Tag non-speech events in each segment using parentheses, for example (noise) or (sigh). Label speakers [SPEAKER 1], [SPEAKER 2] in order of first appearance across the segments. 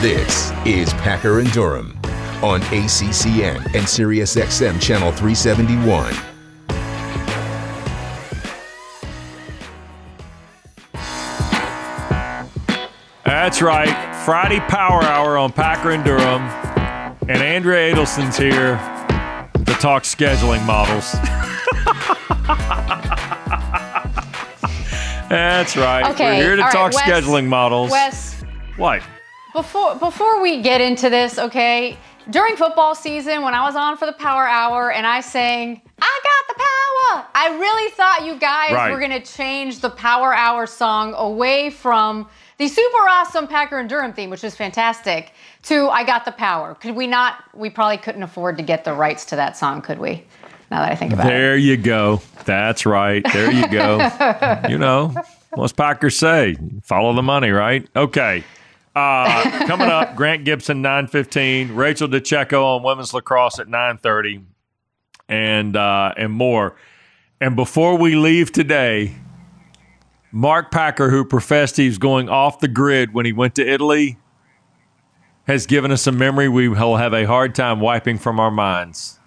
[SPEAKER 1] This is Packer and Durham on ACCN and SiriusXM Channel 371.
[SPEAKER 2] That's right. Friday Power Hour on Packer and Durham. And Andrea Adelson's here to talk scheduling models. (laughs) That's right.
[SPEAKER 3] Okay,
[SPEAKER 2] We're here to
[SPEAKER 3] all right,
[SPEAKER 2] talk
[SPEAKER 3] Wes-
[SPEAKER 2] scheduling models.
[SPEAKER 3] Wes,
[SPEAKER 2] What?
[SPEAKER 3] Before before we get into this, okay? During football season, when I was on for the Power Hour and I sang, "I got the power," I really thought you guys
[SPEAKER 2] Right.
[SPEAKER 3] were gonna change the Power Hour song away from the super awesome Packer and Durham theme, which is fantastic, to "I Got the Power." Could we not? We probably couldn't afford to get the rights to that song, could we? Now that I think about it.
[SPEAKER 2] There you go. That's right. There you go. (laughs) you know, what's Packers say? Follow the money, right? Okay. Uh, coming up, Grant Gibson, 915, Rachel DeCecco on women's lacrosse at 930, and uh, and more. And before we leave today, Mark Packer, who professed he was going off the grid when he went to Italy, has given us a memory we will have a hard time wiping from our minds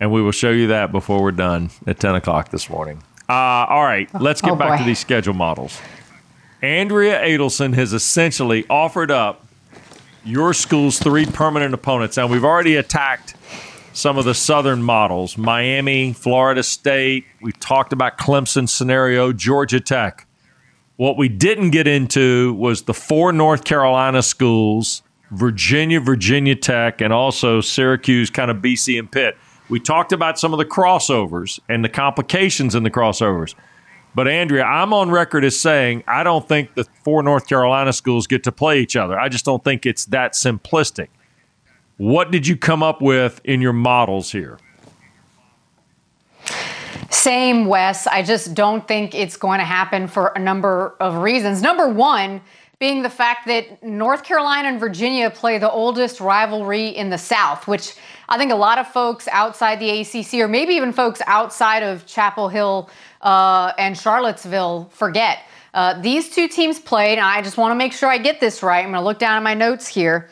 [SPEAKER 2] and we will show you that before we're done at 10 o'clock this morning. Uh, all right, let's get
[SPEAKER 3] Oh,
[SPEAKER 2] back to these schedule models. Andrea Adelson has essentially offered up your school's three permanent opponents. Now, we've already attacked some of the southern models Miami, Florida State. We talked about Clemson scenario, Georgia Tech. What we didn't get into was the four North Carolina schools, Virginia, Virginia Tech, and also Syracuse, kind of BC and Pitt. We talked about some of the crossovers and the complications in the crossovers. But Andrea, I'm on record as saying I don't think the four North Carolina schools get to play each other. I just don't think it's that simplistic. What did you come up with in your models here?
[SPEAKER 3] Same, Wes. I just don't think it's going to happen for a number of reasons. Number one being the fact that North Carolina and Virginia play the oldest rivalry in the South, which I think a lot of folks outside the ACC, or maybe even folks outside of Chapel Hill uh, and Charlottesville, forget. Uh, these two teams played, and I just want to make sure I get this right. I'm going to look down at my notes here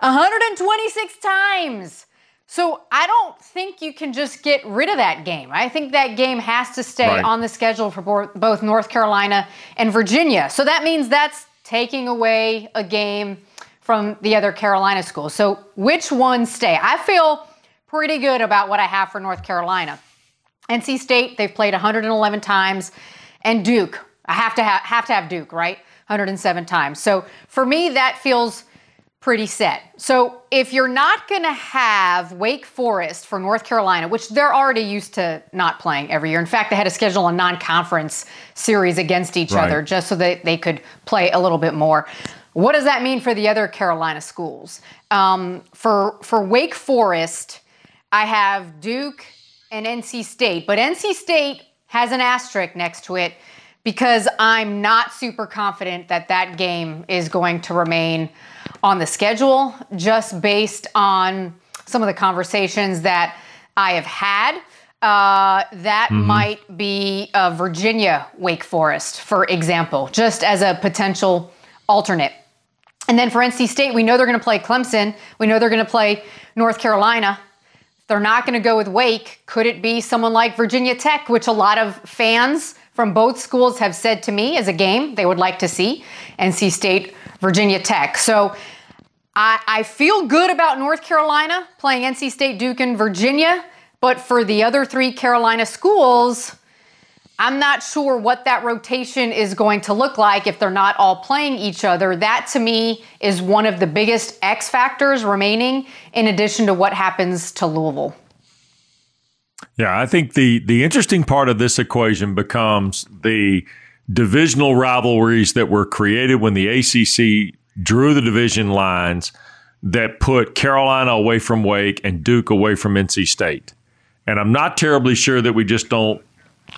[SPEAKER 3] 126 times. So I don't think you can just get rid of that game. I think that game has to stay
[SPEAKER 2] Right.
[SPEAKER 3] on the schedule for bo- both North Carolina and Virginia. So that means that's taking away a game from the other Carolina schools. So which ones stay? I feel pretty good about what I have for North Carolina. NC State, they've played 111 times, and Duke, I have to have, have to have Duke, right? 107 times. So for me, that feels pretty set. So if you're not going to have Wake Forest for North Carolina, which they're already used to not playing every year. In fact, they had to schedule a non-conference series against each
[SPEAKER 2] Right.
[SPEAKER 3] other just so that they could play a little bit more. What does that mean for the other Carolina schools? Um, for for Wake Forest, I have Duke and NC State, but NC State has an asterisk next to it because I'm not super confident that that game is going to remain on the schedule just based on some of the conversations that I have had. Uh, that might be uh, Virginia Wake Forest, for example, just as a potential alternate. And then for NC State, we know they're going to play Clemson. We know they're going to play North Carolina. They're not going to go with Wake, could it be someone like Virginia Tech, which a lot of fans from both schools have said to me as a game they would like to see? NC State, Virginia Tech. So I, I feel good about North Carolina playing NC State, Duke, and Virginia. But for the other three Carolina schools, I'm not sure what that rotation is going to look like if they're not all playing each other. That to me is one of the biggest X factors remaining, in addition to what happens to Louisville.
[SPEAKER 2] Yeah, I think the the interesting part of this equation becomes the divisional rivalries that were created when the ACC drew the division lines that put Carolina away from Wake and Duke away from NC State. And I'm not terribly sure that we just don't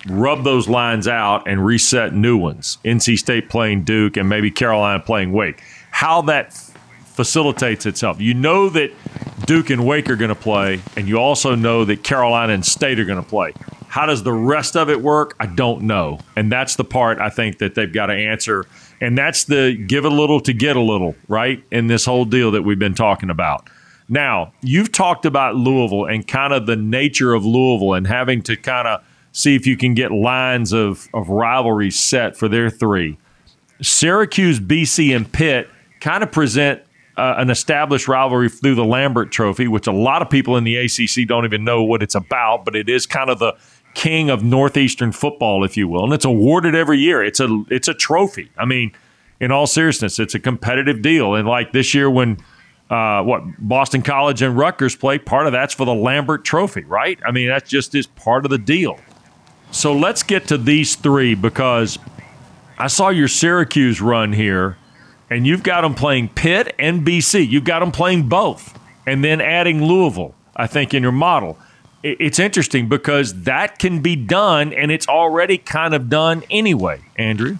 [SPEAKER 2] rub those lines out and reset new ones. NC State playing Duke and maybe Carolina playing Wake. How that facilitates itself. You know that Duke and Wake are going to play, and you also know that Carolina and State are going to play. How does the rest of it work? I don't know. And that's the part I think that they've got to answer. And that's the give a little to get a little, right? In this whole deal that we've been talking about. Now, you've talked about Louisville and kind of the nature of Louisville and having to kind of see if you can get lines of, of rivalry set for their three. Syracuse, BC, and Pitt kind of present uh, an established rivalry through the Lambert Trophy, which a lot of people in the ACC don't even know what it's about, but it is kind of the king of Northeastern football, if you will, and it's awarded every year. It's a it's a trophy. I mean, in all seriousness, it's a competitive deal. And like this year, when uh, what Boston College and Rutgers play, part of that's for the Lambert Trophy, right? I mean, that's just is part of the deal. So let's get to these three because I saw your Syracuse run here, and you've got them playing Pitt and BC. You've got them playing both, and then adding Louisville, I think, in your model. It's interesting because that can be done, and it's already kind of done anyway, Andrew.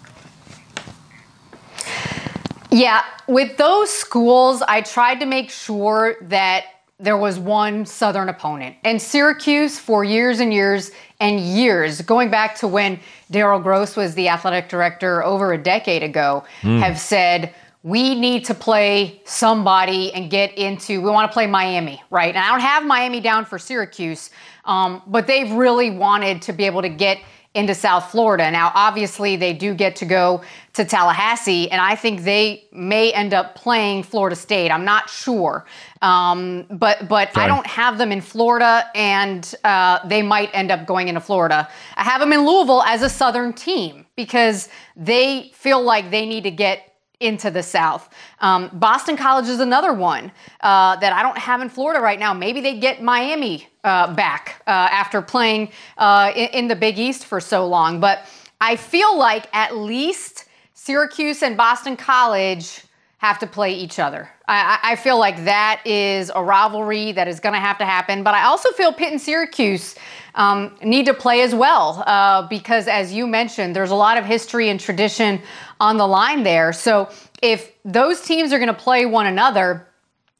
[SPEAKER 3] Yeah, with those schools, I tried to make sure that there was one Southern opponent. And Syracuse, for years and years and years, going back to when Daryl Gross was the athletic director over a decade ago, mm. have said, we need to play somebody and get into, we want to play Miami, right? And I don't have Miami down for Syracuse, um, but they've really wanted to be able to get into South Florida. Now, obviously, they do get to go to Tallahassee, and I think they may end up playing Florida State. I'm not sure, um, but but I don't have them in Florida, and uh, they might end up going into Florida. I have them in Louisville as a Southern team because they feel like they need to get into the South. Um, Boston College is another one uh, that I don't have in Florida right now. Maybe they get Miami uh, back uh, after playing uh, in, in, the Big East for so long. But I feel like at least Syracuse and Boston College have to play each other. I, I feel like that is a rivalry that is going to have to happen. But I also feel Pitt and Syracuse um, need to play as well uh, because, as you mentioned, there's a lot of history and tradition on the line there. So if those teams are going to play one another,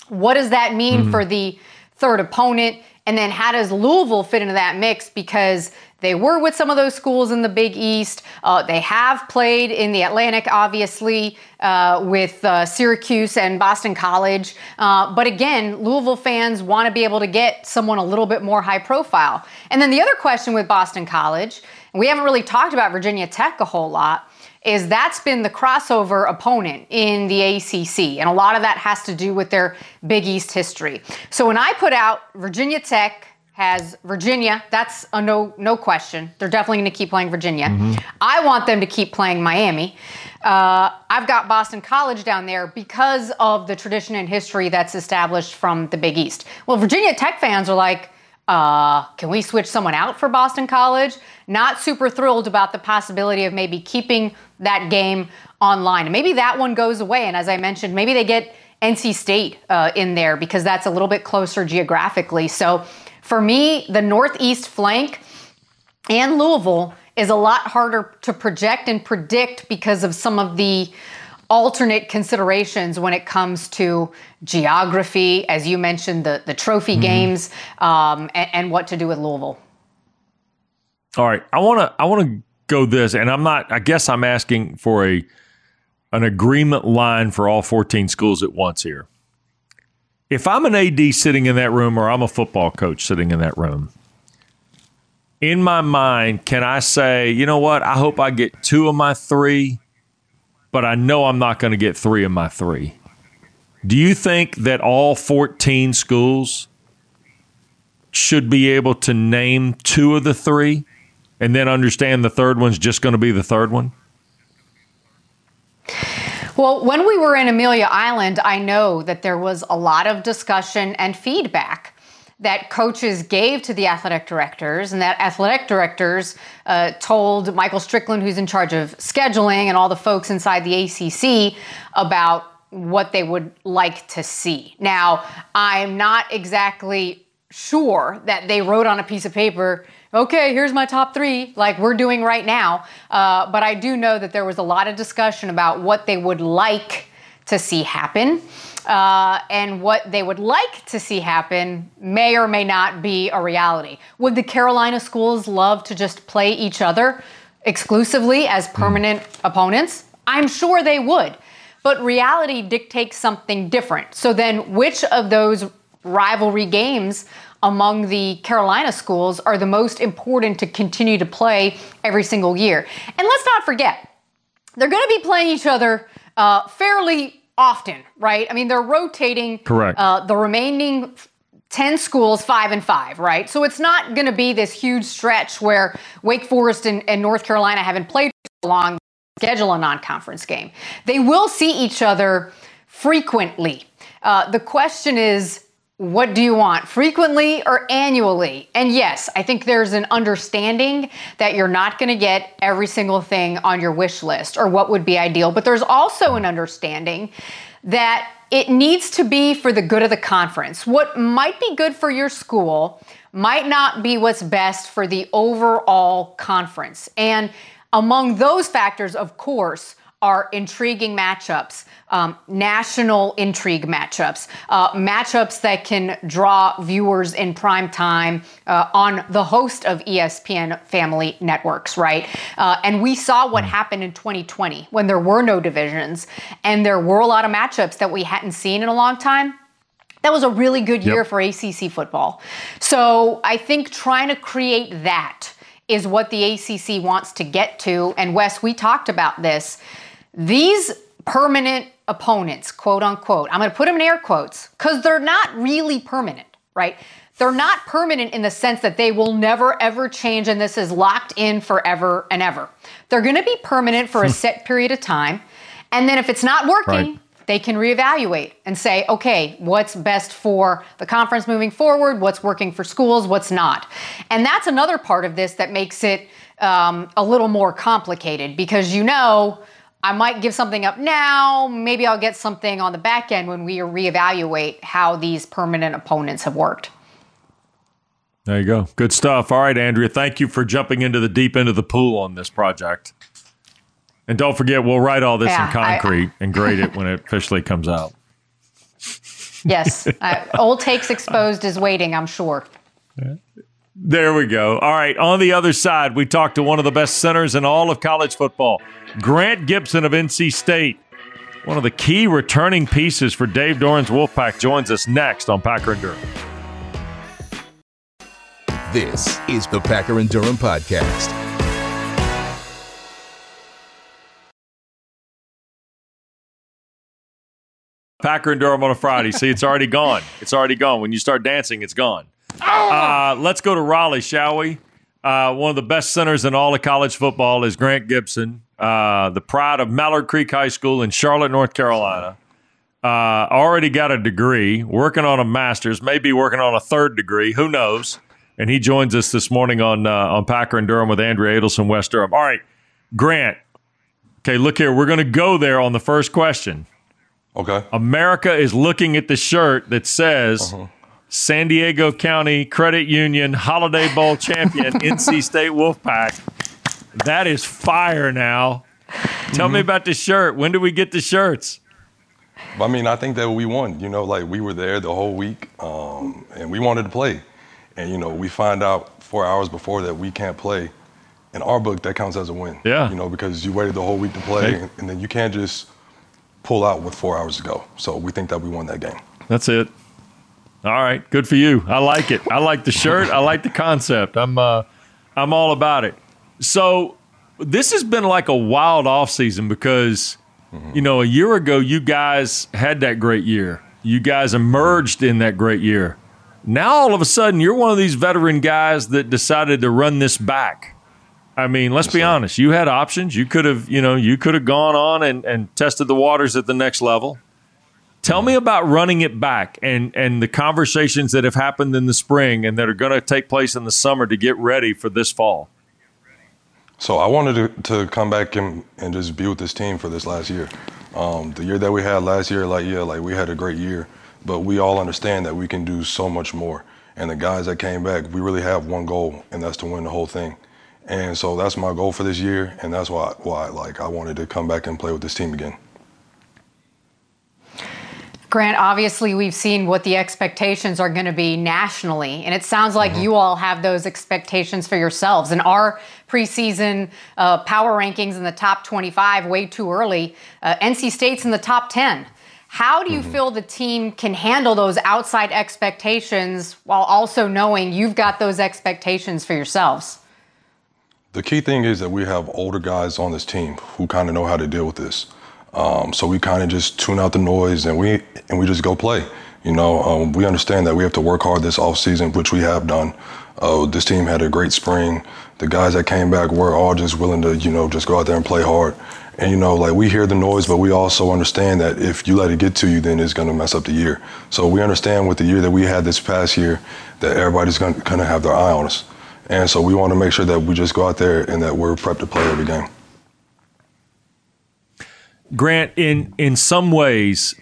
[SPEAKER 3] what does that mean mm-hmm. for the third opponent? And then how does Louisville fit into that mix? Because they were with some of those schools in the Big East. Uh, they have played in the Atlantic, obviously, uh, with uh, Syracuse and Boston College. Uh, but again, Louisville fans want to be able to get someone a little bit more high profile. And then the other question with Boston College, we haven't really talked about Virginia Tech a whole lot is that's been the crossover opponent in the ACC. And a lot of that has to do with their Big East history. So when I put out Virginia Tech has Virginia, that's a no no question. They're definitely going to keep playing Virginia. Mm-hmm. I want them to keep playing Miami. Uh, I've got Boston College down there because of the tradition and history that's established from the Big East. Well, Virginia Tech fans are like, uh, can we switch someone out for Boston College? Not super thrilled about the possibility of maybe keeping that game online. And maybe that one goes away. And as I mentioned, maybe they get NC State uh, in there because that's a little bit closer geographically. So for me, the Northeast flank and Louisville is a lot harder to project and predict because of some of the alternate considerations when it comes to geography, as you mentioned, the, the trophy mm-hmm. games, um, and, and, what to do with Louisville.
[SPEAKER 2] All right, I want to I want to go this, and I'm not. I guess I'm asking for a an agreement line for all 14 schools at once here. If I'm an AD sitting in that room, or I'm a football coach sitting in that room, in my mind, can I say, you know what? I hope I get two of my three but I know I'm not going to get three of my three. Do you think that all 14 schools should be able to name two of the three and then understand the third one's just going to be the third one?
[SPEAKER 3] Well, when we were in Amelia Island, I know that there was a lot of discussion and feedback that coaches gave to the athletic directors, and that athletic directors uh, told Michael Strickland, who's in charge of scheduling, and all the folks inside the ACC about what they would like to see. Now, I'm not exactly sure that they wrote on a piece of paper, okay, here's my top three, like we're doing right now. Uh, but I do know that there was a lot of discussion about what they would like to see happen. uh, and what they would like to see happen may or may not be a reality. Would the Carolina schools love to just play each other exclusively as hmm. permanent opponents? I'm sure they would. But reality dictates something different. So then, which of those rivalry games among the Carolina schools are the most important to continue to play every single year? And let's not forget, they're going to be playing each other uh, fairly often, right? I mean, they're rotating
[SPEAKER 2] Correct.
[SPEAKER 3] Uh, the remaining 10 schools, five and five, right? So it's not going to be this huge stretch where Wake Forest and, and North Carolina haven't played for so long, schedule a non conference game. They will see each other frequently. Uh, the question is, what do you want, frequently or annually? And yes, I think there's an understanding that you're not going to get every single thing on your wish list or what would be ideal, but there's also an understanding that it needs to be for the good of the conference. What might be good for your school might not be what's best for the overall conference. And among those factors, of course, are intriguing matchups, um, national intrigue matchups, uh, matchups that can draw viewers in prime time uh, on the host of ESPN family networks, right? Uh, and we saw what happened in 2020 when there were no divisions and there were a lot of matchups that we hadn't seen in a long time. That was a really good year yep. for ACC football. So I think trying to create that is what the ACC wants to get to. And Wes, we talked about this. These permanent opponents, quote unquote, I'm going to put them in air quotes because they're not really permanent, right? They're not permanent in the sense that they will never ever change and this is locked in forever and ever. They're going to be permanent for a set period of time. And then if it's not working, right. they can reevaluate and say, okay, what's best for the conference moving forward? What's working for schools? What's not? And that's another part of this that makes it um, a little more complicated because you know, I might give something up now. Maybe I'll get something on the back end when we reevaluate how these permanent opponents have worked.
[SPEAKER 2] There you go. Good stuff. All right, Andrea, thank you for jumping into the deep end of the pool on this project. And don't forget, we'll write all this yeah, in concrete I, and grade it when it officially comes out.
[SPEAKER 3] Yes. uh, old Takes Exposed is waiting, I'm sure.
[SPEAKER 2] There we go. All right. On the other side, we talked to one of the best centers in all of college football, Grant Gibson of NC State. One of the key returning pieces for Dave Doeren's Wolfpack joins us next on Packer and Durham.
[SPEAKER 1] This is the Packer and Durham Podcast.
[SPEAKER 2] Packer and Durham on a Friday. See, it's already gone. It's already gone. When you start dancing, it's gone. Uh, let's go to Raleigh, shall we? Uh, one of the best centers in all of college football is Grant Gibson, uh, the pride of Mallard Creek High School in Charlotte, North Carolina. Uh, already got a degree, working on a master's, maybe working on a third degree. Who knows? And he joins us this morning on uh, on Packer and Durham with Andrea Adelson, Wes Durham. All right, Grant. Okay, look here. We're going to go there on the first question.
[SPEAKER 4] Okay.
[SPEAKER 2] America is looking at the shirt that says. Uh-huh San Diego County Credit Union Holiday Bowl champion, (laughs) NC State Wolfpack. That is fire now. Tell mm-hmm. me about the shirt. When do we get the shirts?
[SPEAKER 4] I mean, I think that we won. You know, like we were there the whole week, um, and we wanted to play. And you know, we find out four hours before that we can't play. In our book, that counts as a win.
[SPEAKER 2] Yeah.
[SPEAKER 4] You know, because you waited the whole week to play, and, and then you can't just pull out with four hours to go. So we think that we won that game.
[SPEAKER 2] That's it. All right, good for you. I like it. I like the shirt. I like the concept. I'm uh, I'm all about it. So this has been like a wild off season because mm-hmm. you know a year ago you guys had that great year. You guys emerged in that great year. Now all of a sudden you're one of these veteran guys that decided to run this back. I mean, let's be honest. You had options. You could have, you know, you could have gone on and, and tested the waters at the next level. Tell me about running it back and and the conversations that have happened in the spring and that are going to take place in the summer to get ready for this fall.
[SPEAKER 4] So I wanted to, to come back and, and just be with this team for this last year. Um, the year that we had last year, like yeah, like we had a great year, but we all understand that we can do so much more. And the guys that came back, we really have one goal, and that's to win the whole thing. And so that's my goal for this year, and that's why why like I wanted to come back and play with this team again.
[SPEAKER 3] Grant, obviously, we've seen what the expectations are going to be nationally, and it sounds like mm-hmm. you all have those expectations for yourselves. And our preseason uh, power rankings in the top 25 way too early. Uh, NC State's in the top 10. How do you mm-hmm. feel the team can handle those outside expectations while also knowing you've got those expectations for yourselves?
[SPEAKER 4] The key thing is that we have older guys on this team who kind of know how to deal with this. Um, so we kind of just tune out the noise and we and we just go play. You know, um, we understand that we have to work hard this off season, which we have done. Uh, this team had a great spring. The guys that came back were all just willing to, you know, just go out there and play hard. And you know, like we hear the noise, but we also understand that if you let it get to you, then it's going to mess up the year. So we understand with the year that we had this past year, that everybody's going to have their eye on us. And so we want to make sure that we just go out there and that we're prepped to play every game.
[SPEAKER 2] Grant, in in some ways,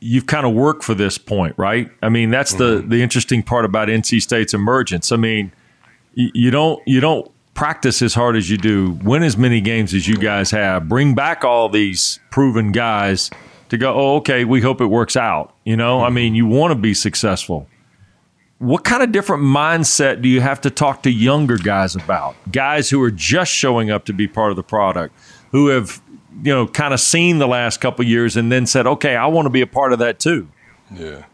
[SPEAKER 2] you've kind of worked for this point, right? I mean, that's mm-hmm. the the interesting part about NC State's emergence. I mean, you, you don't you don't practice as hard as you do, win as many games as you guys have, bring back all these proven guys to go. Oh, okay, we hope it works out. You know, mm-hmm. I mean, you want to be successful. What kind of different mindset do you have to talk to younger guys about? Guys who are just showing up to be part of the product, who have you know, kind of seen the last couple years and then said, okay, I want to be a part of that too?
[SPEAKER 4] Yeah.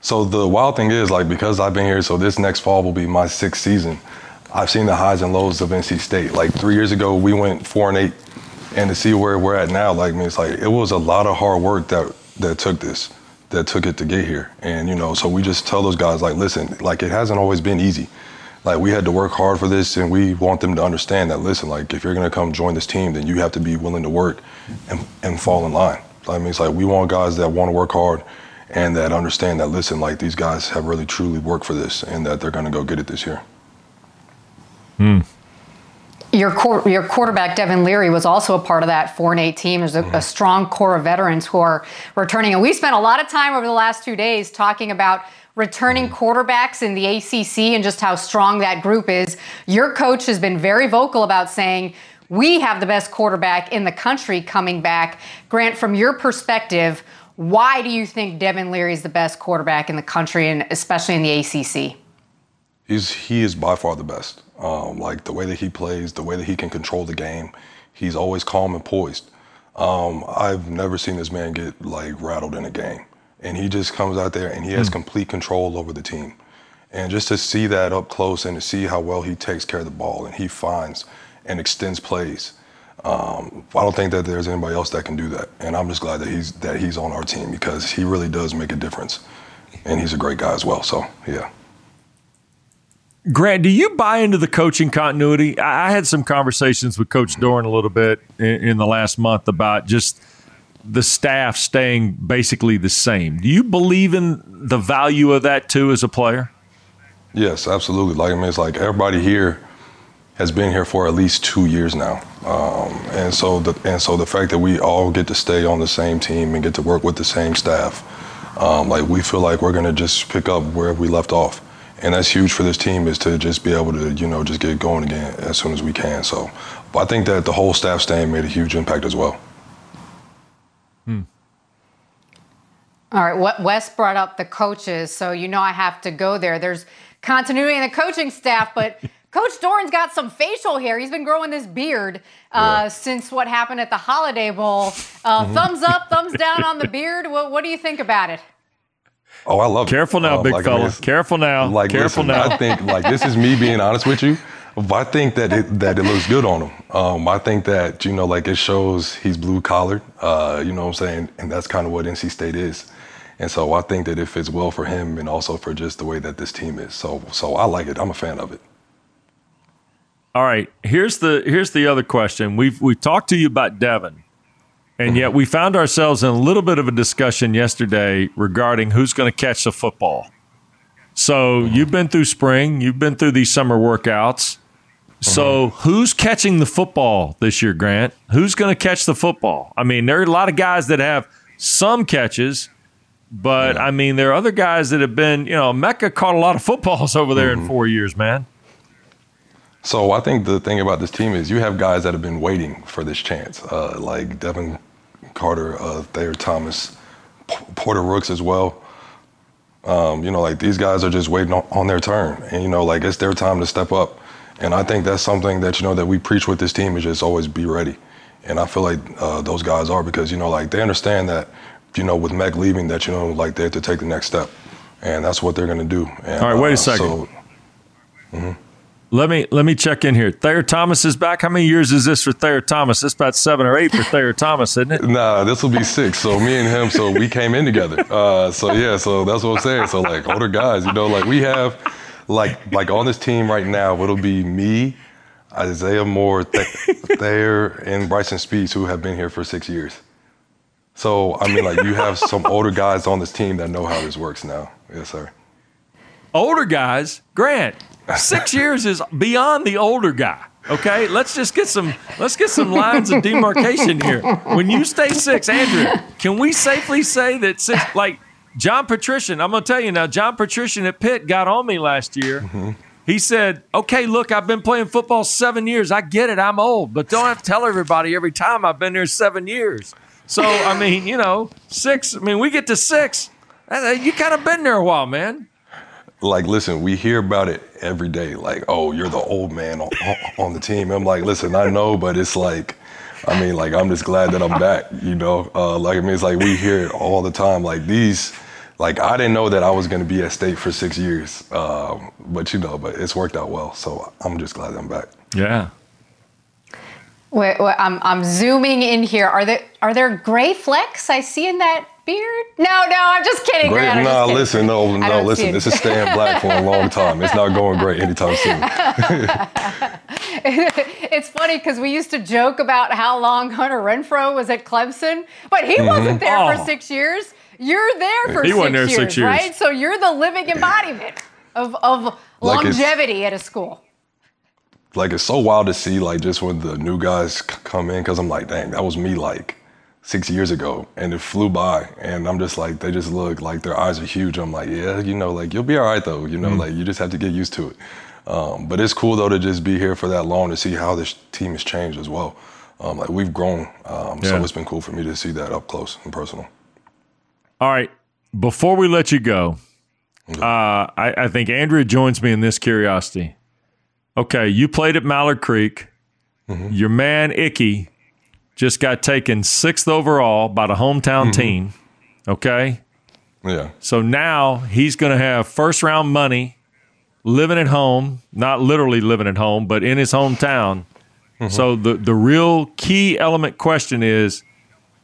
[SPEAKER 4] So the wild thing is, like, because I've been here, so this next fall will be my sixth season. I've seen the highs and lows of NC State. Like three years ago, we went four and eight, and to see where we're at now, like, I mean, it's like it was a lot of hard work that that took this, that took it to get here. And you know, so we just tell those guys, like, listen, like, it hasn't always been easy like we had to work hard for this and we want them to understand that listen like if you're going to come join this team then you have to be willing to work and, and fall in line i mean it's like we want guys that want to work hard and that understand that listen like these guys have really truly worked for this and that they're going to go get it this year
[SPEAKER 3] hmm. Your, your quarterback Devin Leary was also a part of that four and eight team. There's a, mm-hmm. a strong core of veterans who are returning, and we spent a lot of time over the last two days talking about returning quarterbacks in the ACC and just how strong that group is. Your coach has been very vocal about saying, we have the best quarterback in the country coming back. Grant, from your perspective, why do you think Devin Leary is the best quarterback in the country and especially in the ACC?
[SPEAKER 4] He's, he is by far the best. Um, like the way that he plays, the way that he can control the game, he's always calm and poised. Um, I've never seen this man get like rattled in a game and he just comes out there and he has mm. complete control over the team. And just to see that up close and to see how well he takes care of the ball and he finds and extends plays, um, I don't think that there's anybody else that can do that. And I'm just glad that he's that he's on our team because he really does make a difference, and he's a great guy as well. So yeah.
[SPEAKER 2] Grant, do you buy into the coaching continuity? I had some conversations with Coach Doeren a little bit in, in the last month about just the staff staying basically the same. Do you believe in the value of that too as a player?
[SPEAKER 4] Yes, absolutely. Like I mean, it's like everybody here has been here for at least two years now, um, and so the and so the fact that we all get to stay on the same team and get to work with the same staff, um, like we feel like we're gonna just pick up where we left off, and that's huge for this team is to just be able to you know just get going again as soon as we can. So, I think that the whole staff staying made a huge impact as well.
[SPEAKER 3] Hmm. All right, what Wes brought up the coaches, so you know I have to go there. There's continuity in the coaching staff, but (laughs) Coach Doeren's got some facial hair. He's been growing this beard uh, yeah. since what happened at the Holiday Bowl. Uh, mm-hmm. Thumbs up, thumbs down on the (laughs) beard. What, what do you think about it?
[SPEAKER 4] Oh, I love it.
[SPEAKER 2] Careful
[SPEAKER 4] it.
[SPEAKER 2] now,
[SPEAKER 4] uh,
[SPEAKER 2] big like, fella. Careful now. Like, Careful listen,
[SPEAKER 4] now. I think like this is me being honest with you. I think that it that it looks good on him. Um, I think that you know, like it shows he's blue collared. Uh, you know what I'm saying, and that's kind of what NC State is. And so I think that it fits well for him, and also for just the way that this team is. So so I like it. I'm a fan of it.
[SPEAKER 2] All right. Here's the here's the other question. We've we talked to you about Devin, and yet we found ourselves in a little bit of a discussion yesterday regarding who's going to catch the football. So you've been through spring, you've been through these summer workouts. So, who's catching the football this year, Grant? Who's going to catch the football? I mean, there are a lot of guys that have some catches, but yeah. I mean, there are other guys that have been, you know, Mecca caught a lot of (laughs) footballs over there mm-hmm. in four years, man.
[SPEAKER 4] So, I think the thing about this team is you have guys that have been waiting for this chance, uh, like Devin Carter, uh, Thayer Thomas, Porter Rooks as well. Um, you know, like these guys are just waiting on, on their turn, and you know, like it's their time to step up. And I think that's something that you know that we preach with this team is just always be ready. And I feel like uh, those guys are because you know, like they understand that you know with Meg leaving that you know like they have to take the next step, and that's what they're going to do. And,
[SPEAKER 2] All right, wait a
[SPEAKER 4] uh,
[SPEAKER 2] second.
[SPEAKER 4] So,
[SPEAKER 2] Let me let me check in here. Thayer Thomas is back. How many years is this for Thayer Thomas? It's about seven or eight for Thayer Thomas, isn't it?
[SPEAKER 4] Nah, this will be six. So me and him, so we came in together. Uh, so yeah, so that's what I'm saying. So like older guys, you know, like we have, like like on this team right now, it'll be me, Isaiah Moore, Th- Thayer, and Bryson Speas who have been here for six years. So I mean, like you have some older guys on this team that know how this works now. Yes, sir.
[SPEAKER 2] Older guys, Grant, six (laughs) years is beyond the older guy. Okay, let's just get some let's get some lines of demarcation here. When you stay six, Andrew, can we safely say that six like John Petrishen, I'm gonna tell you now, John Petrishen at Pitt got on me last year. He said, Okay, look, I've been playing football seven years. I get it, I'm old, but don't have to tell everybody every time I've been there seven years. So I mean, you know, six, I mean, we get to six. uh, You kind of been there a while, man.
[SPEAKER 4] like, listen, we hear about it every day. Like, oh, you're the old man on, on the team. I'm like, listen, I know, but it's like, I mean, like, I'm just glad that I'm back. You know, uh, like, I mean, it's like we hear it all the time. Like these, like, I didn't know that I was going to be at state for six years, um, but you know, but it's worked out well. So I'm just glad I'm back.
[SPEAKER 2] Yeah.
[SPEAKER 3] Wait, wait, I'm, I'm zooming in here. Are there are there gray flecks I see in that beard? No, no, I'm just kidding.
[SPEAKER 4] Great.
[SPEAKER 3] Grant, I'm just
[SPEAKER 4] Nah,
[SPEAKER 3] kidding.
[SPEAKER 4] listen, no, no, listen. This is staying black for a long time. It's not going great anytime soon. (laughs)
[SPEAKER 3] it's funny because we used to joke about how long Hunter Renfrow was at Clemson, but he wasn't there
[SPEAKER 2] Oh.
[SPEAKER 3] for six years. You're there for
[SPEAKER 2] He
[SPEAKER 3] six,
[SPEAKER 2] wasn't there
[SPEAKER 3] years,
[SPEAKER 2] six years.
[SPEAKER 3] right? So you're the living embodiment of, of
[SPEAKER 4] Like
[SPEAKER 3] longevity at a school.
[SPEAKER 4] like it's so wild to see like just when the new guys c- come in because I'm like, dang, that was me like six years ago, and it flew by, and I'm just like, they just look like their eyes are huge. I'm like, yeah, you know, like you'll be all right though, you know, like you just have to get used to it. Um, but it's cool though to just be here for that long to see how this team has changed as well. Um, like we've grown, um, so it's been cool for me to see that up close and personal.
[SPEAKER 2] All right. Before we let you go, uh, I, I think Andrea joins me in this curiosity. Okay, you played at Mallard Creek. Mm-hmm. Your man Ickey just got taken sixth overall by the hometown mm-hmm. team. Okay,
[SPEAKER 4] Yeah,
[SPEAKER 2] so now he's going to have first round money, living at home, not literally living at home, but in his hometown. Mm-hmm. So the the real key element question is,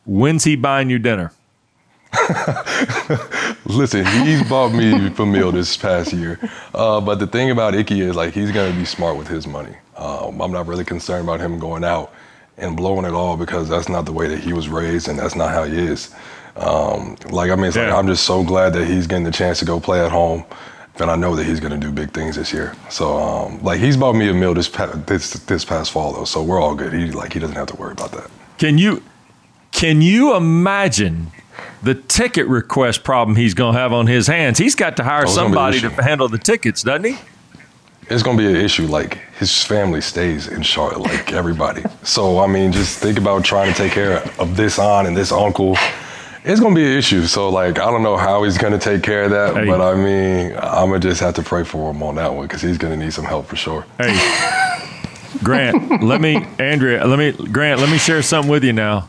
[SPEAKER 2] when's he buying you dinner? (laughs)
[SPEAKER 4] Listen, he's bought me a meal this past year. Uh, but the thing about Ickey is like he's gonna be smart with his money. Um, I'm not really concerned about him going out and blowing it all because that's not the way that he was raised and that's not how he is. Um, like I mean, it's like,
[SPEAKER 2] Yeah.
[SPEAKER 4] I'm just so glad that he's getting the chance to go play at home. And I know that he's gonna do big things this year. So um, like he's bought me a meal this pa- this this past fall though, so we're all good. He like he doesn't have to worry about that.
[SPEAKER 2] Can you can you imagine the ticket request problem he's going to have on his hands? He's got to hire oh,
[SPEAKER 4] it's gonna be an
[SPEAKER 2] somebody to handle the tickets, doesn't he?
[SPEAKER 4] it's gonna be an issue. Like his family stays in Charlotte, like everybody. (laughs) so I mean, just think about trying to take care of this aunt and this uncle. It's gonna be an issue. So like, I don't know how he's gonna take care of that,
[SPEAKER 2] Hey.
[SPEAKER 4] but I mean, I'm gonna just have to pray for him on that one because he's gonna need some help for sure.
[SPEAKER 2] Hey, Grant, let me, Andrea, let me, Grant, let me share something with you now.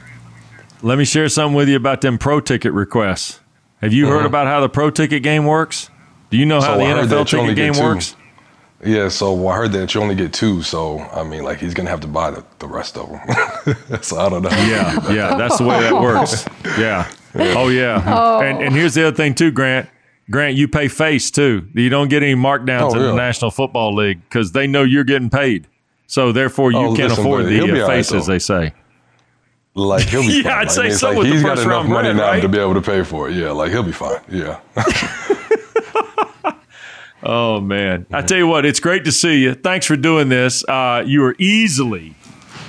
[SPEAKER 2] Let me share something with you about them pro ticket requests. Have you heard about how the pro ticket game works? Do you know how
[SPEAKER 4] Uh-huh. So
[SPEAKER 2] the
[SPEAKER 4] I
[SPEAKER 2] NFL
[SPEAKER 4] that only
[SPEAKER 2] ticket game
[SPEAKER 4] two.
[SPEAKER 2] works?
[SPEAKER 4] Yeah, so I heard that you only get two. So I mean, like he's gonna have to buy the, the rest of them. (laughs) so I don't know.
[SPEAKER 2] Yeah, yeah, that's the way that (laughs) works. Yeah. Oh yeah. And and here's the other thing too, Grant. Grant, you pay face too. You don't get any markdowns
[SPEAKER 4] Oh,
[SPEAKER 2] in the. National Football League because they know you're getting paid. So therefore, you
[SPEAKER 4] Oh,
[SPEAKER 2] can't
[SPEAKER 4] listen,
[SPEAKER 2] afford
[SPEAKER 4] but
[SPEAKER 2] the
[SPEAKER 4] he'll
[SPEAKER 2] uh,
[SPEAKER 4] all right,
[SPEAKER 2] face, as they say.
[SPEAKER 4] Like he'll be fine. (laughs)
[SPEAKER 2] Yeah,
[SPEAKER 4] fine.
[SPEAKER 2] I'd
[SPEAKER 4] Like,
[SPEAKER 2] say
[SPEAKER 4] it's
[SPEAKER 2] so
[SPEAKER 4] like
[SPEAKER 2] with the
[SPEAKER 4] he's got
[SPEAKER 2] first
[SPEAKER 4] enough
[SPEAKER 2] round
[SPEAKER 4] money
[SPEAKER 2] bread,
[SPEAKER 4] now
[SPEAKER 2] right?
[SPEAKER 4] to be able to pay for it. Yeah, like he'll be fine. Yeah. (laughs)
[SPEAKER 2] Oh man! I tell you what, it's great to see you. Thanks for doing this. Uh, you are easily,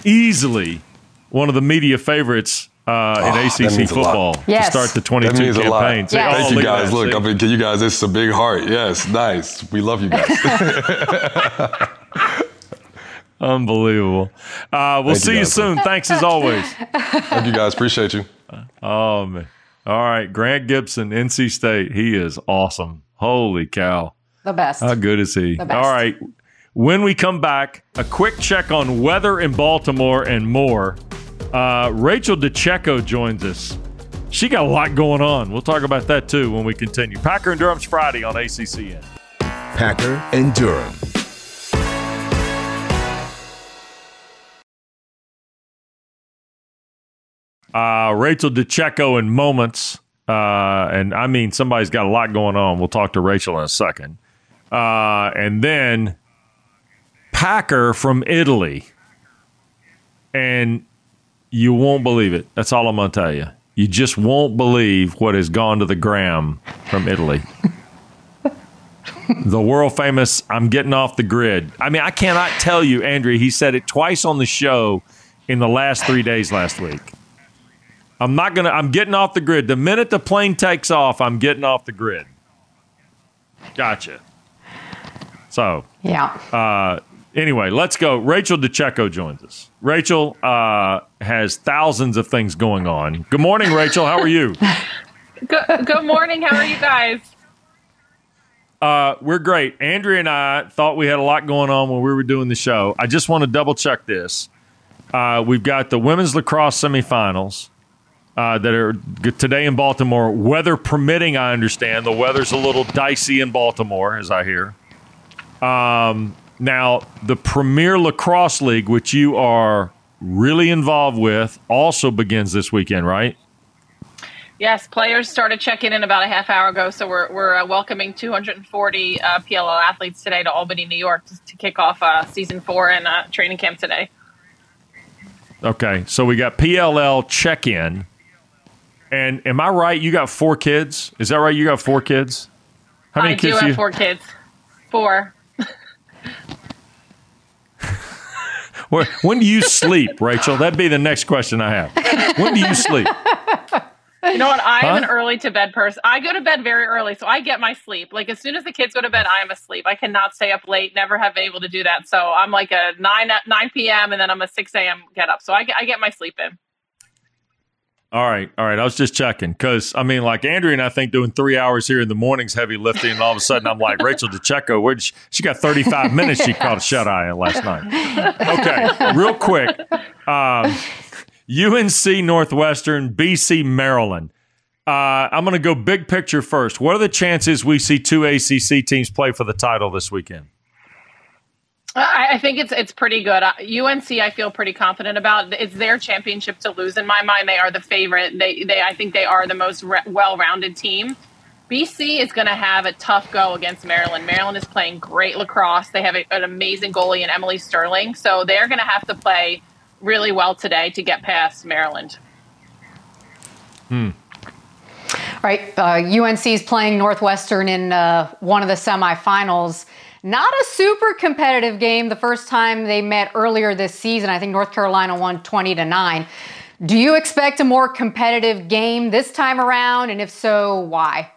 [SPEAKER 2] easily one of the media favorites uh, in
[SPEAKER 4] Oh,
[SPEAKER 2] ACC
[SPEAKER 4] means a lot.
[SPEAKER 2] football
[SPEAKER 3] Yes.
[SPEAKER 2] to start the
[SPEAKER 4] That
[SPEAKER 2] 22
[SPEAKER 4] means a lot.
[SPEAKER 2] campaign. See,
[SPEAKER 3] Yes.
[SPEAKER 2] oh,
[SPEAKER 4] Thank you guys.
[SPEAKER 2] that.
[SPEAKER 4] Look,
[SPEAKER 2] See?
[SPEAKER 4] I mean, you guys, it's a big heart. Yes, nice. We love you guys. (laughs)
[SPEAKER 2] Unbelievable. Uh, we'll
[SPEAKER 4] Thank you,
[SPEAKER 2] see you
[SPEAKER 4] guys.
[SPEAKER 2] soon. Thanks as always.
[SPEAKER 4] Thank you guys. Appreciate you.
[SPEAKER 2] Oh man. All right, Grant Gibson, NC State. He is awesome. Holy cow.
[SPEAKER 3] The best.
[SPEAKER 2] How good is he?
[SPEAKER 3] The best.
[SPEAKER 2] All right. When we come back, a quick check on weather in Baltimore and more. Uh, Rachel DeCecco joins us. She got a lot going on. We'll talk about that too when we continue. Packer and Durham's Friday on ACCN.
[SPEAKER 1] Packer and Durham.
[SPEAKER 2] Uh, Rachel DeCecco in moments. Uh, and I mean, somebody's got a lot going on. We'll talk to Rachel in a second. Uh, and then Packer from Italy. And you won't believe it. That's all I'm going to tell you. You just won't believe what has gone to the gram from Italy. (laughs) the world famous, I'm getting off the grid. I mean, I cannot tell you, Andrea, he said it twice on the show in the last three days last week. I'm not going to, I'm getting off the grid. The minute the plane takes off, I'm getting off the grid. Gotcha. So,
[SPEAKER 3] yeah.
[SPEAKER 2] Uh, anyway, let's go. Rachel DeCecco joins us. Rachel uh, has thousands of things going on. Good morning, Rachel. How are you? (laughs)
[SPEAKER 5] good, good morning. How are you guys?
[SPEAKER 2] Uh, we're great. Andrea and I thought we had a lot going on when we were doing the show. I just want to double check this. Uh, we've got the women's lacrosse semifinals uh, that are today in Baltimore. Weather permitting, I understand. The weather's a little dicey in Baltimore, as I hear. Um, now, the Premier Lacrosse League, which you are really involved with, also begins this weekend, right?
[SPEAKER 5] Yes, players started checking in about a half hour ago, so we're, we're uh, welcoming 240 uh, PLL athletes today to Albany, New York, to, to kick off uh, season four and uh, training camp today.
[SPEAKER 2] Okay, so we got PLL check in. And am I right? You got four kids? Is that right? You got four kids?
[SPEAKER 5] How many I kids do have you? four kids. Four. (laughs)
[SPEAKER 2] when do you sleep, Rachel? That'd be the next question I have. When do you sleep?
[SPEAKER 5] You know what? I am huh? an early to bed person. I go to bed very early, so I get my sleep. Like as soon as the kids go to bed, I am asleep. I cannot stay up late. Never have been able to do that. So I'm like a nine nine p.m. and then I'm a six a.m. get up. So I get I get my sleep in.
[SPEAKER 2] All right, all right. I was just checking because I mean, like Andrea and I think doing three hours here in the mornings heavy lifting, and all of a sudden I'm like Rachel DeCecco. Where she, she got 35 minutes? She caught a shut eye last night. Okay, real quick. Um, UNC Northwestern, BC Maryland. Uh, I'm going to go big picture first. What are the chances we see two ACC teams play for the title this weekend?
[SPEAKER 5] I, think it's it's pretty good. UNC, I feel pretty confident about. It's their championship to lose in my mind. They are the favorite. They they I think they are the most re- well-rounded team. BC is going to have a tough go against Maryland. Maryland is playing great lacrosse. They have a, an amazing goalie in Emily Sterling, so they're going to have to play really well today to get past Maryland.
[SPEAKER 2] Hmm.
[SPEAKER 3] Right, uh, UNC is playing Northwestern in uh, one of the semifinals. Not a super competitive game the first time they met earlier this season. I think North Carolina won 20 to 9. Do you expect a more competitive game this time around? And if so, why?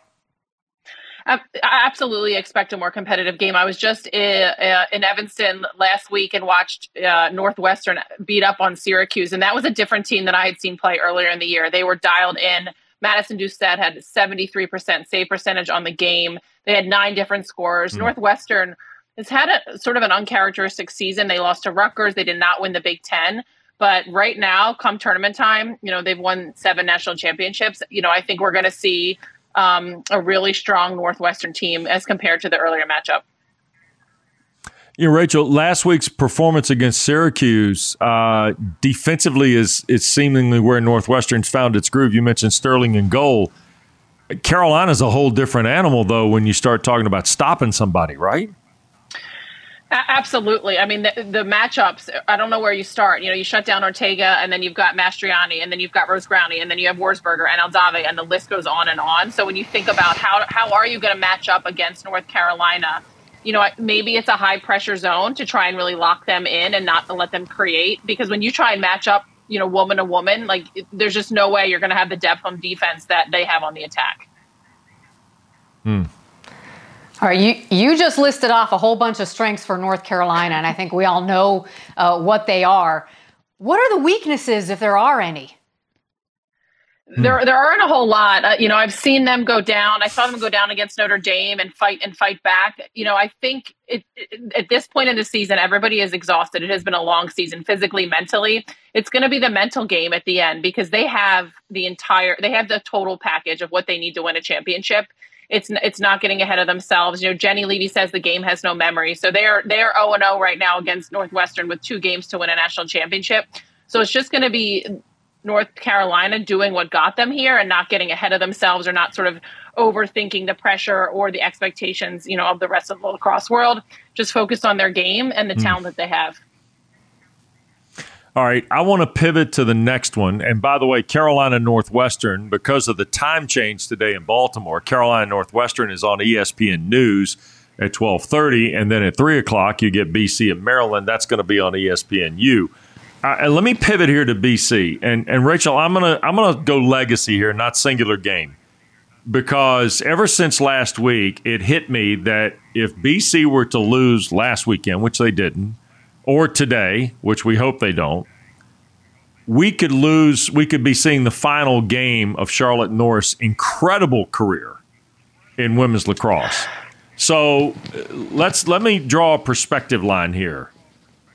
[SPEAKER 5] I absolutely expect a more competitive game. I was just in, uh, Evanston last week and watched uh, Northwestern beat up on Syracuse, and that was a different team than I had seen play earlier in the year. They were dialed in. Madison Doucette had 73% save percentage on the game. They had nine different scores. Mm. Northwestern has had a sort of an uncharacteristic season. They lost to Rutgers. They did not win the Big Ten. But right now, come tournament time, you know, they've won seven national championships. You know, I think we're going to see um, a really strong Northwestern team as compared to the earlier matchup.
[SPEAKER 2] You know, Rachel, last week's performance against Syracuse uh, defensively is is seemingly where Northwestern's found its groove. You mentioned Sterling and goal. Carolina's a whole different animal, though, when you start talking about stopping somebody, right?
[SPEAKER 5] Absolutely. I mean, the, the, matchups, I don't know where you start. You know, you shut down Ortega, and then you've got Mastroianni, and then you've got Rose Growney, and then you have Wurzburger and Aldave, and the list goes on and on. So when you think about how, how are you going to match up against North Carolina, you know, maybe it's a high pressure zone to try and really lock them in and not let them create. Because when you try and match up you know, woman to woman. Like, there's just no way you're going to have the depth on defense that they have on the attack.
[SPEAKER 2] Hmm.
[SPEAKER 3] All right, you, you just listed off a whole bunch of strengths for North Carolina, and I think we all know uh, what they are. What are the weaknesses, if there are any?
[SPEAKER 5] There, there aren't a whole lot. Uh, you know, I've seen them go down. I saw them go down against Notre Dame and fight and fight back. You know, I think it, it, at this point in the season, everybody is exhausted. It has been a long season, physically, mentally. It's going to be the mental game at the end because they have the entire, they have the total package of what they need to win a championship. It's it's not getting ahead of themselves. You know, Jenny Levy says the game has no memory, so they are they are zero and zero right now against Northwestern with two games to win a national championship. So it's just going to be North Carolina doing what got them here and not getting ahead of themselves or not sort of overthinking the pressure or the expectations, you know, of the rest of the lacrosse world. Just focused on their game and the mm. talent that they have.
[SPEAKER 2] All right, I want to pivot to the next one. And by the way, Carolina Northwestern, because of the time change today in Baltimore, Carolina Northwestern is on ESPN News at twelve thirty, and then at three o'clock you get BC and Maryland. That's going to be on ESPNU. Uh, let me pivot here to BC and and Rachel. I'm gonna I'm gonna go legacy here, not singular game, because ever since last week, it hit me that if BC were to lose last weekend, which they didn't, or today, which we hope they don't, we could lose. We could be seeing the final game of Charlotte North's incredible career in women's lacrosse. So uh, let's let me draw a perspective line here.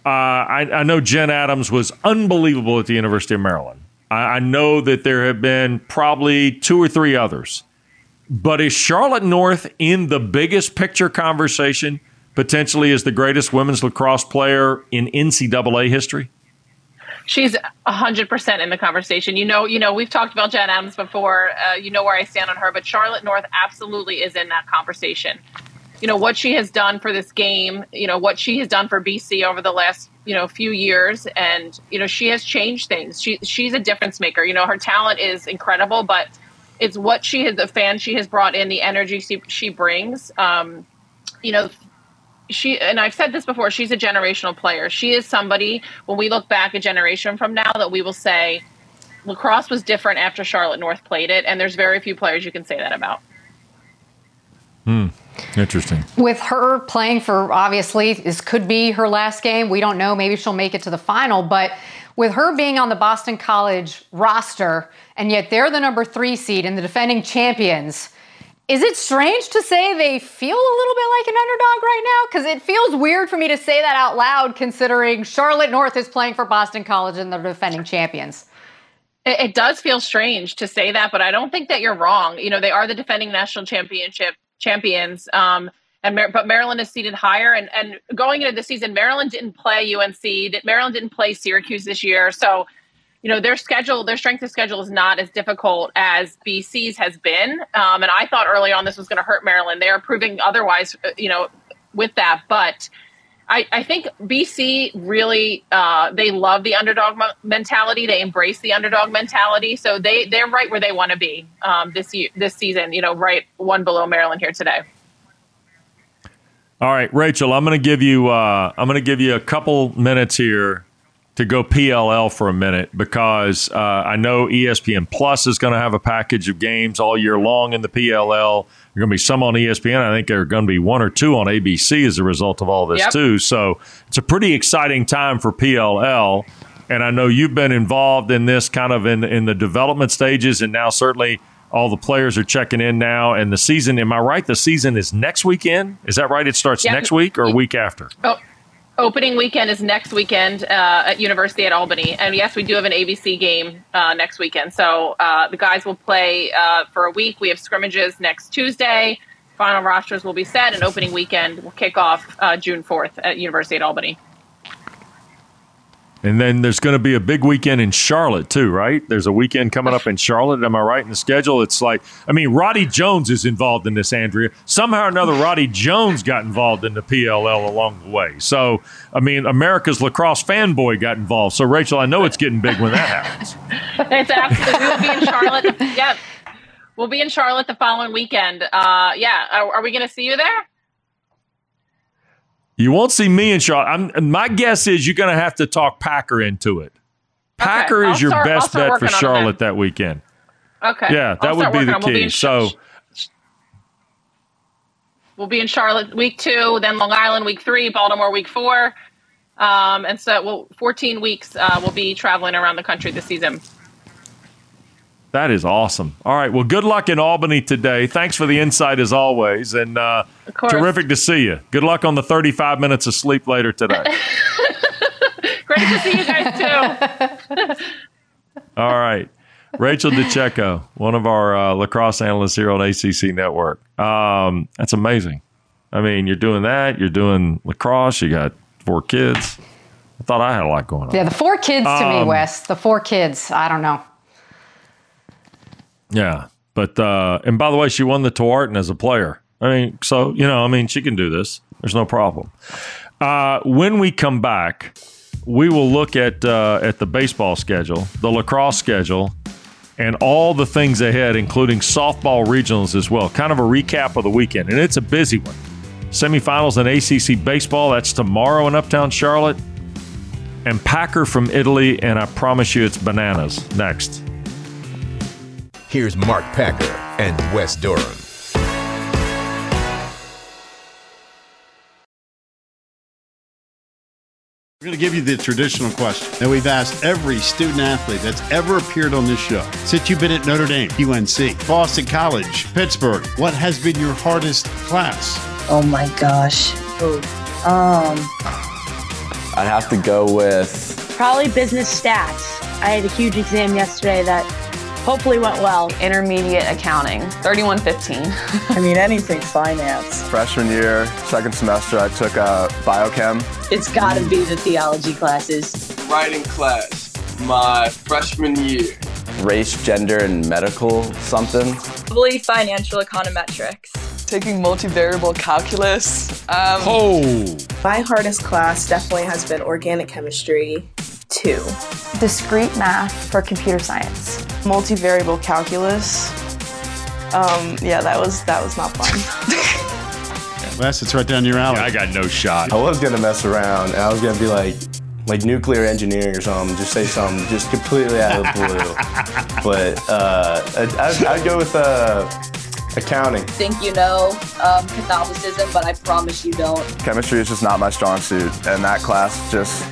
[SPEAKER 2] Uh, I, I, know Jen Adams was unbelievable at the University of Maryland. I, I know that there have been probably two or three others. But is Charlotte North in the biggest picture conversation potentially as the greatest women's lacrosse player in NCAA history?
[SPEAKER 5] She's hundred percent in the conversation. You know, you know, we've talked about Jen Adams before. Uh, you know where I stand on her, but Charlotte North absolutely is in that conversation you know what she has done for this game you know what she has done for bc over the last you know few years and you know she has changed things she she's a difference maker you know her talent is incredible but it's what she has the fan she has brought in the energy she, she brings um you know she and I've said this before, she's a generational player. She is somebody when we look back a generation from now that we will say lacrosse was different after Charlotte North played it, and there's very few players you can say that about.
[SPEAKER 2] Hmm. Interesting.
[SPEAKER 3] With her playing for obviously this could be her last game. We don't know. Maybe she'll make it to the final, but with her being on the Boston College roster, and yet they're the number three seed and the defending champions. Is it strange to say they feel a little bit like an underdog right now? Because it feels weird for me to say that out loud, considering Charlotte North is playing for Boston College and the defending champions.
[SPEAKER 5] It, it does feel strange to say that, but I don't think that you're wrong. You know, they are the defending national championship champions. Um, and Mar- but Maryland is seated higher. And and going into the season, Maryland didn't play UNC. Maryland didn't play Syracuse this year. So, you know, their schedule, their strength of schedule is not as difficult as BC's has been. Um, and I thought early on this was going to hurt Maryland. They are proving otherwise. Uh, you know, with that, but. I, I, think BC really uh, they love the underdog mentality. They embrace the underdog mentality, so they they're right where they want to be um, this year, this season. You know, right one below Maryland here today.
[SPEAKER 2] All right, Rachel, I'm going to give you uh, I'm going to give you a couple minutes here to go PLL for a minute because uh, I know ESPN Plus is going to have a package of games all year long in the PLL. There are going to be some on ESPN. I think there are going to be one or two on ABC as a result of all this yep. too. So it's a pretty exciting time for PLL. And I know you've been involved in this kind of in in the development stages, and now certainly all the players are checking in now. And the season, am I right? The season is next weekend. Is that right? It starts yep. next week or week after?
[SPEAKER 5] Oh, opening weekend is next weekend uh, at University at Albany, and yes, we do have an ABC game uh, next weekend. So uh, the guys will play uh, for a week. We have scrimmages next Tuesday. Final rosters will be set, and opening weekend will kick off uh, June fourth at University at Albany.
[SPEAKER 2] And then there's going to be a big weekend in Charlotte too, right? There's a weekend coming up in Charlotte. Am I right in the schedule? It's like, I mean, Roddy Jones is involved in this, Andrea. Somehow or another, Roddy Jones got involved in the PLL along the way. So, I mean, America's lacrosse fanboy got involved. So, Rachel, I know it's getting big when that happens. (laughs)
[SPEAKER 5] it's absolutely. We will be in Charlotte. Yep. We'll be in Charlotte the following weekend. Uh, yeah. Are, are we going to see you there?
[SPEAKER 2] You won't see me in Charlotte. I'm, my guess is you're going to have to talk Packer into it. Packer okay, is your start, best bet for Charlotte that weekend.
[SPEAKER 5] Okay.
[SPEAKER 2] Yeah, that would be the key. We'll be so
[SPEAKER 5] we'll be in Charlotte week two, then Long Island week three, Baltimore week four. Um, and so, well, 14 weeks uh, we'll be traveling around the country this season.
[SPEAKER 2] That is awesome. All right. Well, good luck in Albany today. Thanks for the insight as always. And uh, terrific to see you. Good luck on the 35 minutes of sleep later today. (laughs)
[SPEAKER 5] Great to see you guys too. (laughs)
[SPEAKER 2] All right. Rachel DeCecco, one of our uh, lacrosse analysts here on ACC Network. Um, that's amazing. I mean, you're doing that. You're doing lacrosse. You got four kids. I thought I had a lot going on.
[SPEAKER 3] Yeah, the four kids to
[SPEAKER 2] Um,
[SPEAKER 3] me, Wes. The four kids. I don't know.
[SPEAKER 2] Yeah. But, uh, and by the way, she won the Tewaaraton as a player. I mean, so, you know, I mean, she can do this. There's no problem. Uh, when we come back, we will look at uh, at the baseball schedule, the lacrosse schedule, and all the things ahead, including softball regionals as well. Kind of a recap of the weekend, and it's a busy one. Semifinals in ACC baseball. That's tomorrow in Uptown Charlotte, and Packer from Italy, and I promise you, it's bananas. Next.
[SPEAKER 1] Here's Mark Packer and Wes Durham.
[SPEAKER 6] We're going to give you the traditional question that we've asked every student athlete that's ever appeared on this show. Since you've been at Notre Dame, UNC, Boston College, Pittsburgh, what has been your hardest class?
[SPEAKER 7] Oh my gosh. Um,
[SPEAKER 8] I'd have to go with
[SPEAKER 7] probably business stats. I had a huge exam yesterday that hopefully went well.
[SPEAKER 9] intermediate accounting, 3115. (laughs)
[SPEAKER 7] I mean, anything finance.
[SPEAKER 8] freshman year, second semester, I took a biochem.
[SPEAKER 7] It's got to be the theology classes.
[SPEAKER 10] writing class my freshman year.
[SPEAKER 8] Race, gender, and medical something.
[SPEAKER 9] Probably financial econometrics. Taking multivariable calculus. Um,
[SPEAKER 2] Oh,
[SPEAKER 11] My hardest class definitely has been organic chemistry 2.
[SPEAKER 9] Discrete math for computer science.
[SPEAKER 11] Multivariable calculus. Um, yeah, that was that was not fun. (laughs)
[SPEAKER 6] Wes, it's right down your alley.
[SPEAKER 2] I got no shot.
[SPEAKER 12] I was gonna mess around and I was gonna be like, like nuclear engineering or something. Just say something just completely out of the blue. (laughs) but uh, I'd, I'd, I'd go with uh, accounting.
[SPEAKER 9] Think you know um, Catholicism, but I promise you don't.
[SPEAKER 8] Chemistry is just not my strong suit, and that class just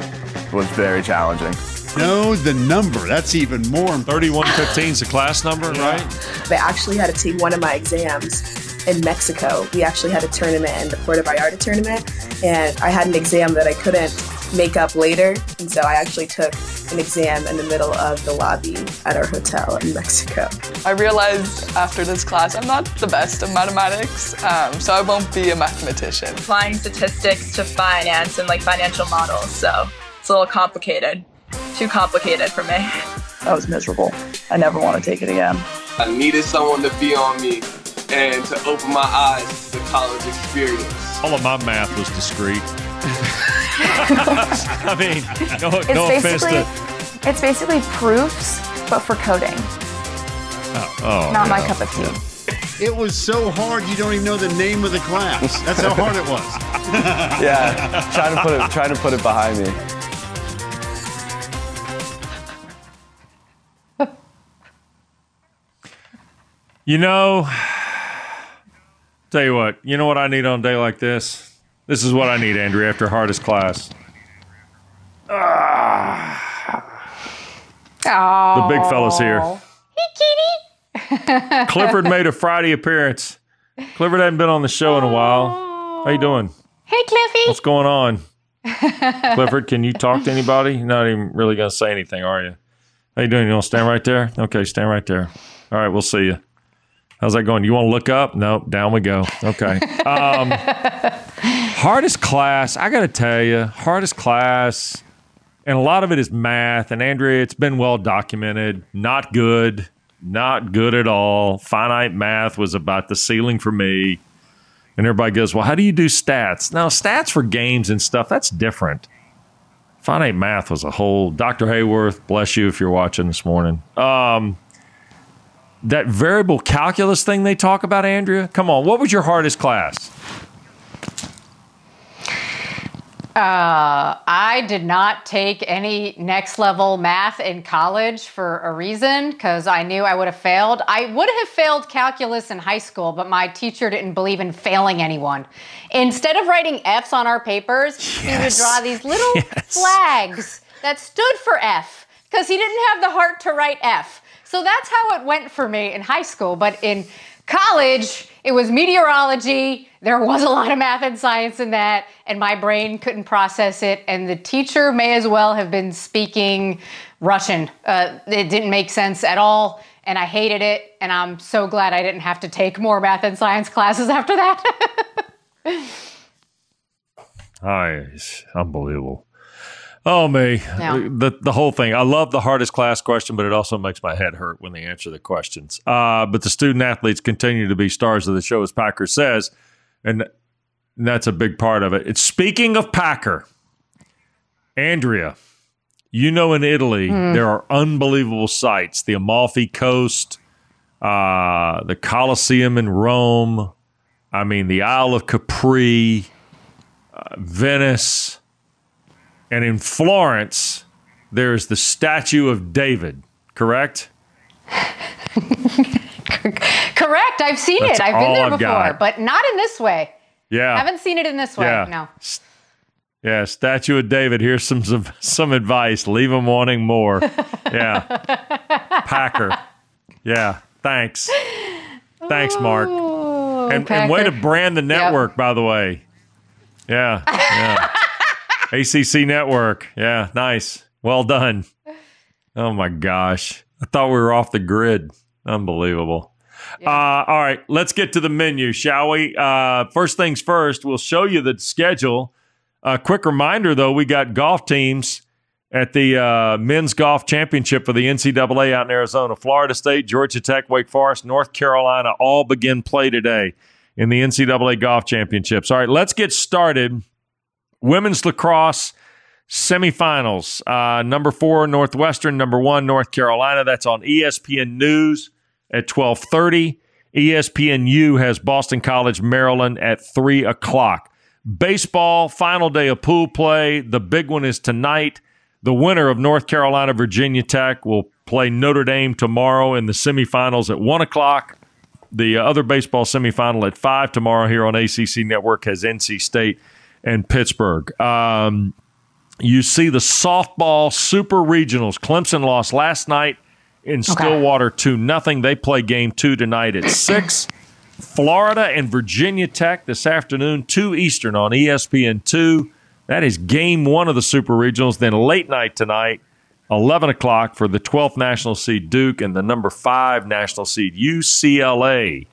[SPEAKER 8] was very challenging.
[SPEAKER 6] Know the number. That's even more
[SPEAKER 2] 3115 is the class number, right?
[SPEAKER 11] They actually had to take one of my exams in Mexico. We actually had a tournament in the Puerto Vallarta tournament, and I had an exam that I couldn't make up later, and so I actually took an exam in the middle of the lobby at our hotel in Mexico.
[SPEAKER 9] I realized after this class I'm not the best of mathematics, um, so I won't be a mathematician. Applying statistics to finance and like financial models, so it's a little complicated. Too complicated for me. That was miserable. I never want to take it again.
[SPEAKER 10] I needed someone to be on me and to open my eyes to the college experience.
[SPEAKER 2] All of my math was discrete. (laughs) (laughs) I mean, no, no offense to.
[SPEAKER 9] it's basically proofs, but for coding.
[SPEAKER 2] Oh, oh
[SPEAKER 9] Not my cup of tea.
[SPEAKER 6] It was so hard you don't even know the name of the class. That's how hard it was. (laughs)
[SPEAKER 8] Yeah, trying to put it, trying to put it behind me.
[SPEAKER 2] You know, (sighs) tell you what, you know what I need on a day like this? This is what I need, Andrew, after hardest class. Ah,
[SPEAKER 3] Oh,
[SPEAKER 2] the big fella's here. Hey, kitty. (laughs) Clifford made a Friday appearance. Clifford hadn't been on the show in a while. How you doing?
[SPEAKER 3] Hey, Cliffy.
[SPEAKER 2] What's going on? Clifford, can you talk to anybody? You're not even really going to say anything, are you? How you doing? You want to stand right there? Okay, stand right there. All right, we'll see you. How's that going? You want to look up? Nope, down we go. Okay. (laughs) Um, hardest class, I got to tell you, hardest class, and a lot of it is math. And Andrea, it's been well documented. Not good, not good at all. Finite math was about the ceiling for me. And everybody goes, well, how do you do stats? Now, stats for games and stuff, that's different. Finite math was a whole. Dr. Hayworth, bless you if you're watching this morning. Um, that variable calculus thing they talk about, Andrea. Come on, what was your hardest class?
[SPEAKER 3] Uh, I did not take any next level math in college for a reason because I knew I would have failed. I would have failed calculus in high school, but my teacher didn't believe in failing anyone. Instead of writing F's on our papers, he would draw these little (laughs)
[SPEAKER 2] Yes.
[SPEAKER 3] flags that stood for F because he didn't have the heart to write F. So that's how it went for me in high school. But in college, it was meteorology. There was a lot of math and science in that, and my brain couldn't process it. And the teacher may as well have been speaking Russian. Uh, it didn't make sense at all, and I hated it. And I'm so glad I didn't have to take more math and science classes after that. (laughs)
[SPEAKER 2] Oh, it's unbelievable. Oh me,
[SPEAKER 3] Yeah.
[SPEAKER 2] the the whole thing. I love the hardest class question, but it also makes my head hurt when they answer the questions. Uh, but the student athletes continue to be stars of the show, as Packer says, and that's a big part of it. It's speaking of Packer, Andrea. You know, in Italy,
[SPEAKER 13] Mm.
[SPEAKER 2] there are unbelievable sites: the Amalfi Coast, uh, the Colosseum in Rome. I mean, the Isle of Capri, uh, Venice. And in Florence, there's the statue of David, correct? (laughs)
[SPEAKER 3] Correct. I've seen
[SPEAKER 2] That's
[SPEAKER 3] it. I've been there
[SPEAKER 2] I've
[SPEAKER 3] before,
[SPEAKER 2] got.
[SPEAKER 3] but not in this way.
[SPEAKER 2] Yeah.
[SPEAKER 3] I Haven't seen it in this way.
[SPEAKER 2] Yeah.
[SPEAKER 3] No.
[SPEAKER 2] Yeah, statue of David. Here's some some, some advice. Leave them wanting more. (laughs) Yeah. Packer. Yeah. Thanks. Thanks, Mark. and, and way to brand the network, by the way. Yeah. Yeah. ACC network. Yeah. Nice. Well done. Oh my gosh. I thought we were off the grid. Unbelievable. Uh, all right, let's get to the menu, shall we? Uh, first things first, we'll show you the schedule. A quick reminder, though, we got golf teams at the uh, men's golf championship for the NCAA out in Arizona. Florida State, Georgia Tech, Wake Forest, North Carolina all begin play today in the NCAA golf championships. All right, let's get started. Women's lacrosse semifinals. Uh, number four, Northwestern. Number one, North Carolina. That's on ESPN News at twelve thirty. ESPNU has Boston College, Maryland at three o'clock. Baseball final day of pool play. The big one is tonight. The winner of North Carolina, Virginia Tech will play Notre Dame tomorrow in the semifinals at one o'clock. The other baseball semifinal at five tomorrow here on ACC Network has NC State and Pittsburgh. Um, you see the softball super regionals. Clemson lost last night in Stillwater 2 nothing. They play game two tonight at (clears throat) 6. Florida and Virginia Tech this afternoon, 2 Eastern on ESPN 2. That is game one of the super regionals. Then late night tonight, 11 o'clock for the 12th national seed Duke and the number 5 national seed UCLA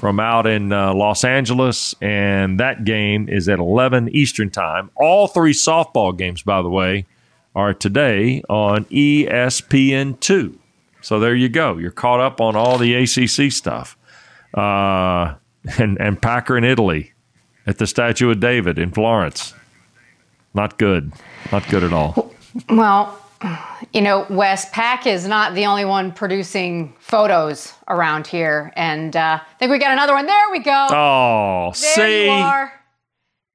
[SPEAKER 2] from out in uh, Los Angeles, and that game is at 11 Eastern Time. All three softball games, by the way, are today on E ESPN2. So there you go. You're caught up on all the ACC stuff. Uh, and, and Packer in Italy at the Statue of David in Florence. Not good. Not good at all.
[SPEAKER 3] Well, you know, Wes Pack is not the only one producing photos around here, and uh, I think we got another one. There we go.
[SPEAKER 2] Oh,
[SPEAKER 3] there
[SPEAKER 2] see?
[SPEAKER 3] you are.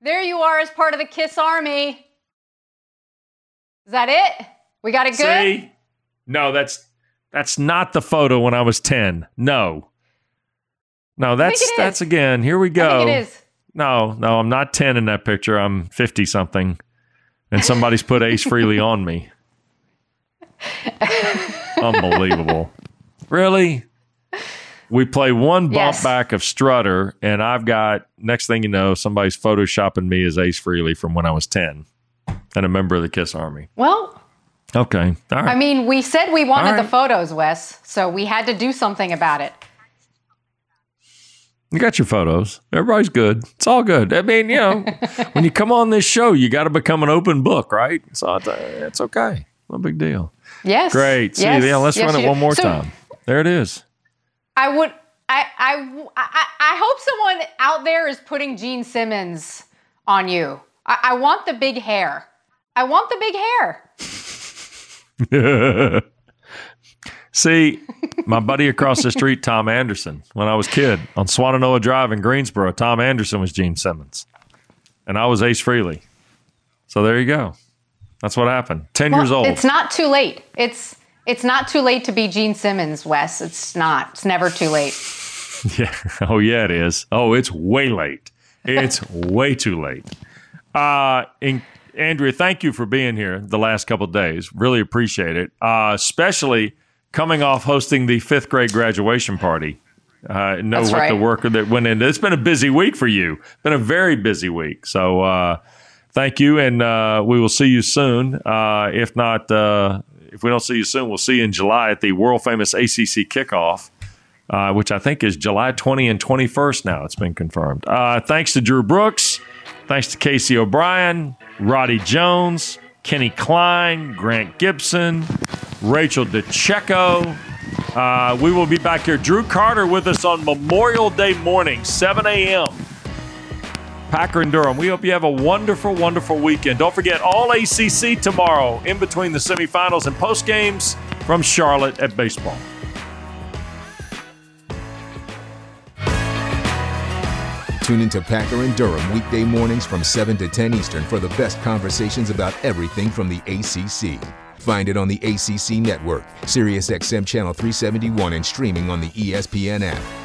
[SPEAKER 3] There you are, as part of the Kiss Army. Is that it? We got it good.
[SPEAKER 2] See? No, that's that's not the photo when I was 10. No. No, that's that's again. Here we go.
[SPEAKER 3] I think it is.
[SPEAKER 2] No, no, I'm not 10 in that picture. I'm 50 something. And somebody's put Ace Frehley on me. Unbelievable. Really? We play one bump
[SPEAKER 3] Yes.
[SPEAKER 2] back of Strutter, and I've got, next thing you know, somebody's photoshopping me as Ace Frehley from when I was 10 and a member of the Kiss Army.
[SPEAKER 3] Well,
[SPEAKER 2] Okay. All right.
[SPEAKER 3] I mean, we said we wanted
[SPEAKER 2] All
[SPEAKER 3] the photos, Wes, so we had to do something about it.
[SPEAKER 2] You got your photos. Everybody's good. It's all good. I mean, you know, (laughs) when you come on this show, you got to become an open book, right? So it's, uh, it's okay. No big deal.
[SPEAKER 3] Yes.
[SPEAKER 2] Great. See,
[SPEAKER 3] Yes.
[SPEAKER 2] yeah, let's
[SPEAKER 3] Yes,
[SPEAKER 2] run it one more
[SPEAKER 3] So-
[SPEAKER 2] time. There it is.
[SPEAKER 3] I would. I, I, I, I hope someone out there is putting Gene Simmons on you. I, I want the big hair. I want the big hair. (laughs)
[SPEAKER 2] See, my buddy across the street, Tom Anderson, when I was kid on Swannanoa Drive in Greensboro, Tom Anderson was Gene Simmons, and I was Ace Frehley. So there you go. That's what happened. Ten years old.
[SPEAKER 3] It's not too late. It's it's not too late to be Gene Simmons, Wes. It's not. It's never too late. (laughs)
[SPEAKER 2] Yeah. Oh, yeah, it is. Oh, it's way late. It's (laughs) way too late. Uh, and Andrea, thank you for being here the last couple of days. Really appreciate it. Uh, especially coming off hosting the fifth grade graduation party. Uh, know
[SPEAKER 3] That's
[SPEAKER 2] what
[SPEAKER 3] right.
[SPEAKER 2] the work that went into. It's been a busy week for you. Been a very busy week. So uh, thank you, and uh, we will see you soon. Uh, if not, uh, if we don't see you soon, we'll see you in July at the world famous ACC kickoff. Uh, which I think is July 20 and 21st now. It's been confirmed. Uh, thanks to Drew Brooks. Thanks to Casey O'Brien, Roddy Jones, Kenny Klein, Grant Gibson, Rachel DeCecco. Uh, we will be back here. Drew Carter with us on Memorial Day morning, 7 a.m. Packer and Durham. We hope you have a wonderful, wonderful weekend. Don't forget, all ACC tomorrow in between the semifinals and post games from Charlotte at baseball.
[SPEAKER 1] Tune into Packer and Durham weekday mornings from 7 to 10 Eastern for the best conversations about everything from the ACC. Find it on the ACC network, SiriusXM Channel 371, and streaming on the ESPN app.